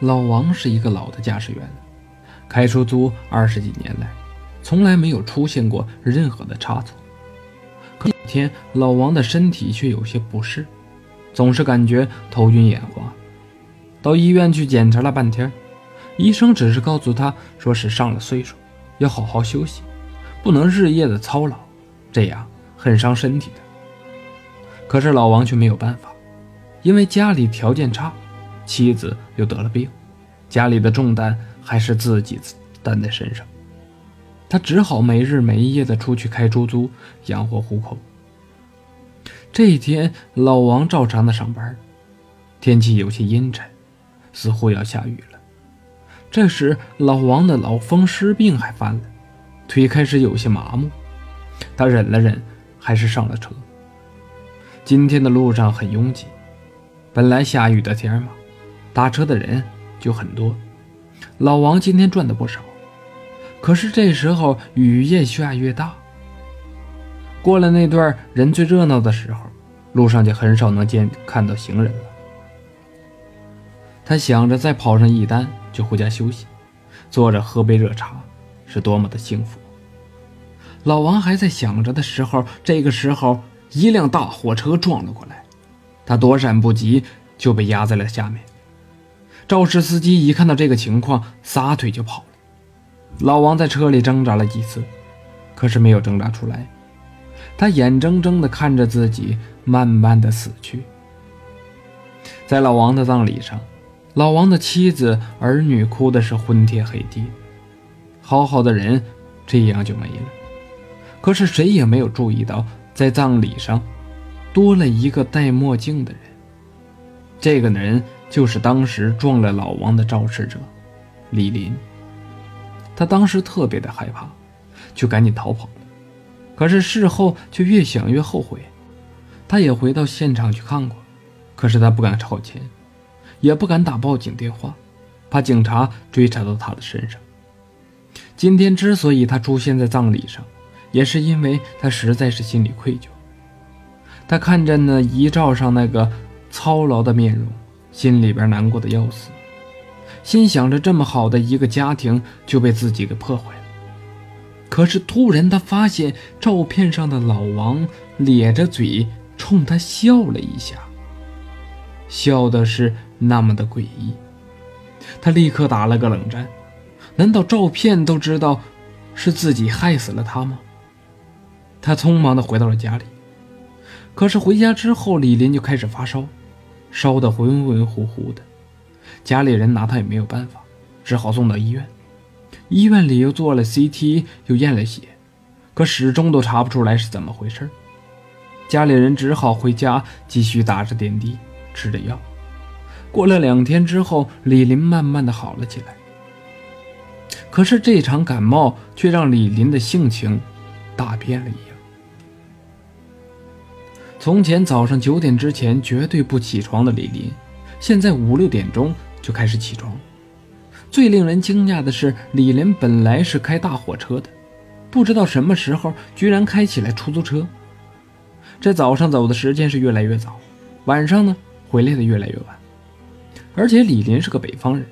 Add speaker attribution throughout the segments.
Speaker 1: 老王是一个老的驾驶员，开出租二十几年来，从来没有出现过任何的差错。可有天，老王的身体却有些不适，总是感觉头晕眼花。到医院去检查了半天，医生只是告诉他，说是上了岁数，要好好休息，不能日夜的操劳，这样很伤身体的。可是老王却没有办法，因为家里条件差。妻子又得了病，家里的重担还是自己担在身上，他只好没日没夜的出去开出租养活糊口。这一天，老王照常的上班，天气有些阴沉，似乎要下雨了。这时，老王的老风湿病还犯了，腿开始有些麻木，他忍了忍，还是上了车。今天的路上很拥挤，本来下雨的天嘛。打车的人就很多，老王今天赚的不少。可是这时候雨越下越大，过了那段人最热闹的时候，路上就很少能见看到行人了。他想着再跑上一单就回家休息，坐着喝杯热茶，是多么的幸福。老王还在想着的时候，这个时候一辆大货车撞了过来，他躲闪不及，就被压在了下面。肇事司机一看到这个情况，撒腿就跑了。老王在车里挣扎了几次，可是没有挣扎出来。他眼睁睁地看着自己慢慢的死去。在老王的葬礼上，老王的妻子、儿女哭的是昏天黑地。好好的人，这样就没了。可是谁也没有注意到，在葬礼上，多了一个戴墨镜的人。这个人。就是当时撞了老王的肇事者，李林。他当时特别的害怕，就赶紧逃跑了。可是事后却越想越后悔。他也回到现场去看过，可是他不敢朝前，也不敢打报警电话，怕警察追查到他的身上。今天之所以他出现在葬礼上，也是因为他实在是心里愧疚。他看着那遗照上那个操劳的面容。心里边难过的要死，心想着这么好的一个家庭就被自己给破坏了。可是突然他发现照片上的老王咧着嘴冲他笑了一下，笑的是那么的诡异。他立刻打了个冷战，难道照片都知道是自己害死了他吗？他匆忙的回到了家里，可是回家之后，李林就开始发烧。烧得浑浑乎乎的，家里人拿他也没有办法，只好送到医院。医院里又做了 CT，又验了血，可始终都查不出来是怎么回事。家里人只好回家继续打着点滴，吃着药。过了两天之后，李林慢慢的好了起来。可是这场感冒却让李林的性情大变了一样。从前早上九点之前绝对不起床的李林，现在五六点钟就开始起床。最令人惊讶的是，李林本来是开大货车的，不知道什么时候居然开起来出租车。这早上走的时间是越来越早，晚上呢回来的越来越晚。而且李林是个北方人，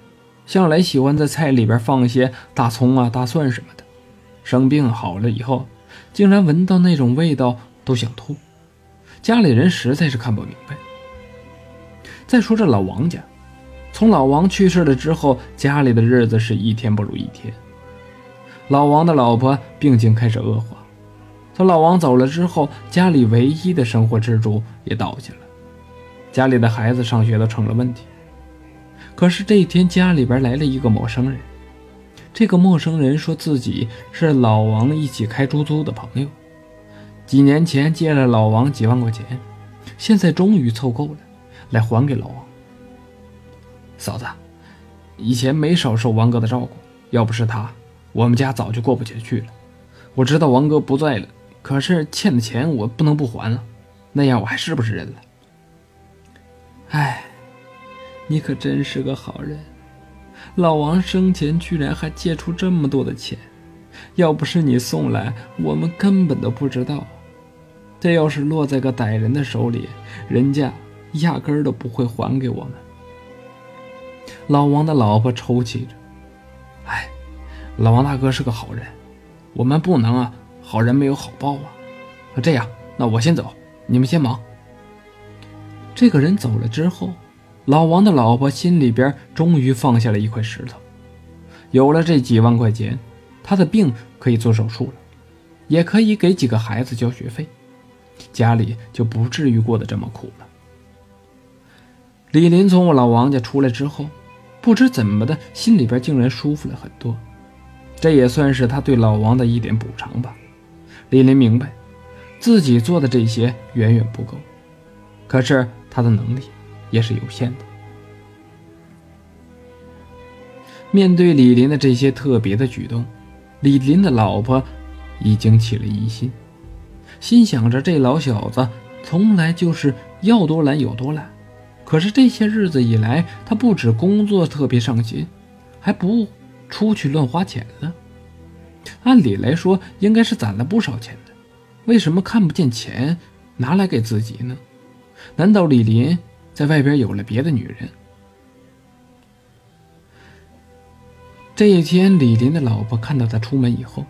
Speaker 1: 向来喜欢在菜里边放一些大葱啊、大蒜什么的。生病好了以后，竟然闻到那种味道都想吐。家里人实在是看不明白。再说这老王家，从老王去世了之后，家里的日子是一天不如一天。老王的老婆病情开始恶化，从老王走了之后，家里唯一的生活支柱也倒下了，家里的孩子上学都成了问题。可是这一天，家里边来了一个陌生人，这个陌生人说自己是老王一起开出租的朋友。几年前借了老王几万块钱，现在终于凑够了，来还给老王。嫂子，以前没少受王哥的照顾，要不是他，我们家早就过不下去了。我知道王哥不在了，可是欠的钱我不能不还啊，那样我还是不是人了？哎，你可真是个好人，老王生前居然还借出这么多的钱，要不是你送来，我们根本都不知道。这要是落在个歹人的手里，人家压根儿都不会还给我们。老王的老婆抽泣着：“哎，老王大哥是个好人，我们不能啊，好人没有好报啊。这样，那我先走，你们先忙。”这个人走了之后，老王的老婆心里边终于放下了一块石头。有了这几万块钱，他的病可以做手术了，也可以给几个孩子交学费，家里就不至于过得这么苦了。李林从我老王家出来之后，不知怎么的，心里边竟然舒服了很多。这也算是他对老王的一点补偿吧。李林明白，自己做的这些远远不够，可是。他的能力也是有限的。面对李林的这些特别的举动，李林的老婆已经起了疑心，心想着这老小子从来就是要多懒有多懒。可是这些日子以来，他不止工作特别上心，还不出去乱花钱了。按理来说，应该是攒了不少钱的，为什么看不见钱拿来给自己呢？难道李林在外边有了别的女人？这一天，李林的老婆看到他出门以后，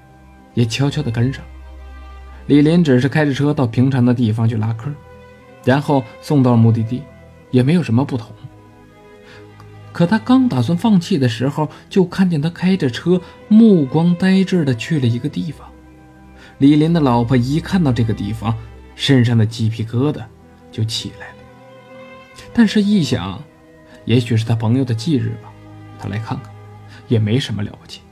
Speaker 1: 也悄悄的跟上。李林只是开着车到平常的地方去拉客，然后送到了目的地，也没有什么不同。可他刚打算放弃的时候，就看见他开着车，目光呆滞的去了一个地方。李林的老婆一看到这个地方，身上的鸡皮疙瘩。就起来了，但是，一想，也许是他朋友的忌日吧，他来看看，也没什么了不起。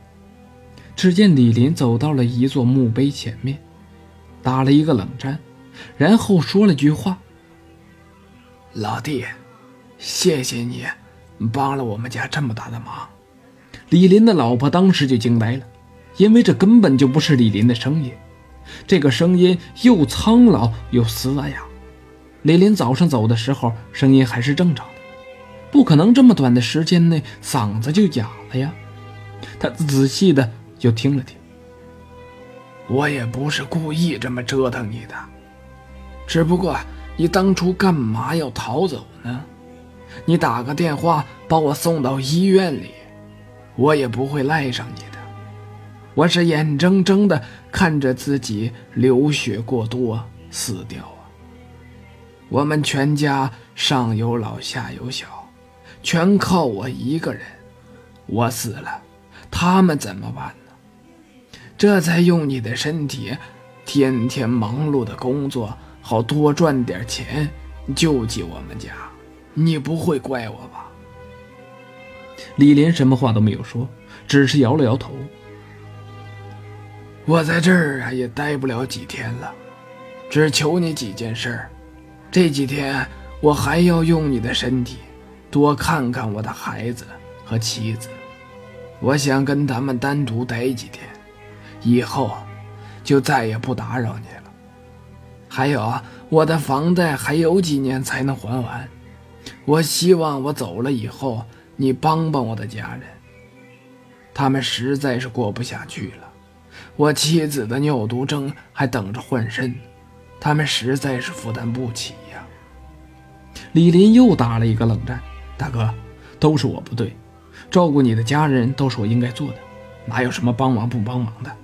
Speaker 1: 只见李林走到了一座墓碑前面，打了一个冷战，然后说了句话：“
Speaker 2: 老弟，谢谢你帮了我们家这么大的忙。”
Speaker 1: 李林的老婆当时就惊呆了，因为这根本就不是李林的声音，这个声音又苍老又嘶哑。李林早上走的时候，声音还是正常的，不可能这么短的时间内嗓子就哑了呀。他仔细的就听了听，
Speaker 2: 我也不是故意这么折腾你的，只不过你当初干嘛要逃走呢？你打个电话把我送到医院里，我也不会赖上你的。我是眼睁睁的看着自己流血过多死掉啊。我们全家上有老下有小，全靠我一个人。我死了，他们怎么办？这才用你的身体，天天忙碌的工作，好多赚点钱，救济我们家。你不会怪我吧？
Speaker 1: 李林什么话都没有说，只是摇了摇头。
Speaker 2: 我在这儿啊，也待不了几天了，只求你几件事儿。这几天我还要用你的身体，多看看我的孩子和妻子。我想跟他们单独待几天，以后就再也不打扰你了。还有啊我的房贷还有几年才能还完，我希望我走了以后你帮帮我的家人。他们实在是过不下去了，我妻子的尿毒症还等着换肾。他们实在是负担不起呀。
Speaker 1: 李林又打了一个冷战，大哥，都是我不对，照顾你的家人都是我应该做的，哪有什么帮忙不帮忙的？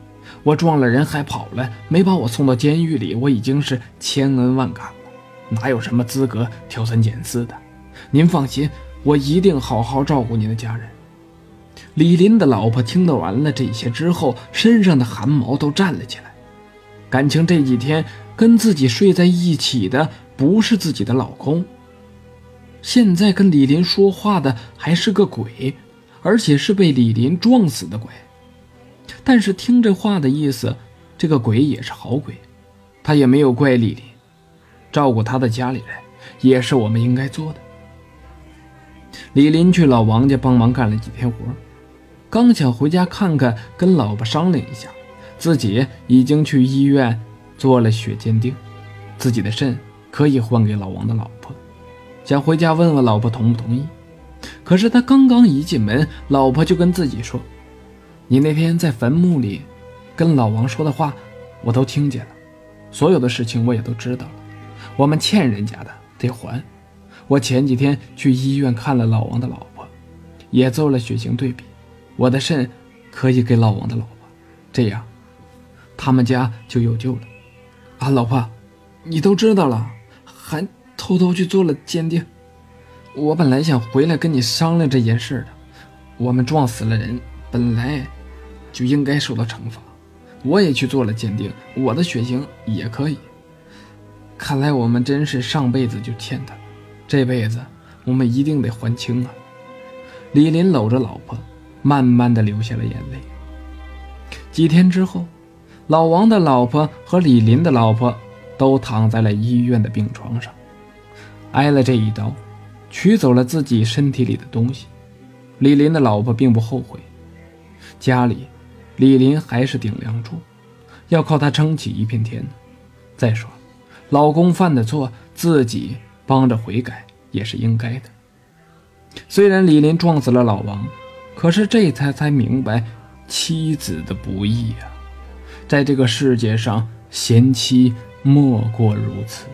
Speaker 1: 我撞了人还跑了，没把我送到监狱里，我已经是千恩万感了，哪有什么资格挑三拣四的？您放心，我一定好好照顾您的家人。李林的老婆听到完了这些之后，身上的汗毛都站了起来，感情这几天。跟自己睡在一起的不是自己的老公，现在跟李林说话的还是个鬼，而且是被李林撞死的鬼。但是听这话的意思，这个鬼也是好鬼，他也没有怪李林，照顾他的家里人也是我们应该做的。李林去老王家帮忙干了几天活，刚想回家看看，跟老婆商量一下，自己已经去医院。做了血鉴定，自己的肾可以换给老王的老婆，想回家问问老婆同不同意。可是他刚刚一进门，老婆就跟自己说：“你那天在坟墓里跟老王说的话，我都听见了，所有的事情我也都知道了。我们欠人家的得还。我前几天去医院看了老王的老婆，也做了血型对比，我的肾可以给老王的老婆，这样他们家就有救了。啊，老婆，你都知道了，还偷偷去做了鉴定。我本来想回来跟你商量这件事的。我们撞死了人，本来就应该受到惩罚。我也去做了鉴定，我的血型也可以。看来我们真是上辈子就欠他，这辈子我们一定得还清啊！李林搂着老婆，慢慢的流下了眼泪。几天之后，老王的老婆和李林的老婆都躺在了医院的病床上，挨了这一刀，取走了自己身体里的东西。李林的老婆并不后悔，家里李林还是顶梁柱，要靠他撑起一片天。再说，老公犯的错，自己帮着悔改也是应该的。虽然李林撞死了老王，可是这才才明白妻子的不易啊！在这个世界上，贤妻莫过如此。